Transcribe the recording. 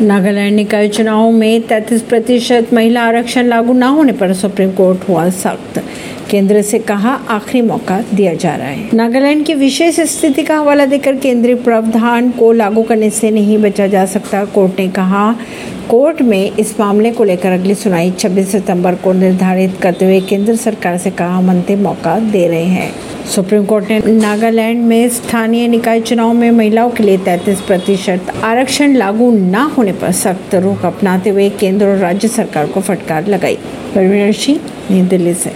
नागालैंड निकाय चुनाव में 33 प्रतिशत महिला आरक्षण लागू न होने पर सुप्रीम कोर्ट हुआ सख्त। केंद्र से कहा, आखिरी मौका दिया जा रहा है। नागालैंड की विशेष स्थिति का हवाला देकर केंद्रीय प्रावधान को लागू करने से नहीं बचा जा सकता, कोर्ट ने कहा। कोर्ट में इस मामले को लेकर अगली सुनाई 26 सितंबर को निर्धारित करते हुए केंद्र सरकार से कहा अंतिम मौका दे रहे हैं। सुप्रीम कोर्ट ने नागालैंड में स्थानीय निकाय चुनाव में महिलाओं के लिए 33 प्रतिशत आरक्षण लागू न होने पर सख्त रुख अपनाते हुए केंद्र और राज्य सरकार को फटकार लगाई। परवीन सिंह, नई दिल्ली से।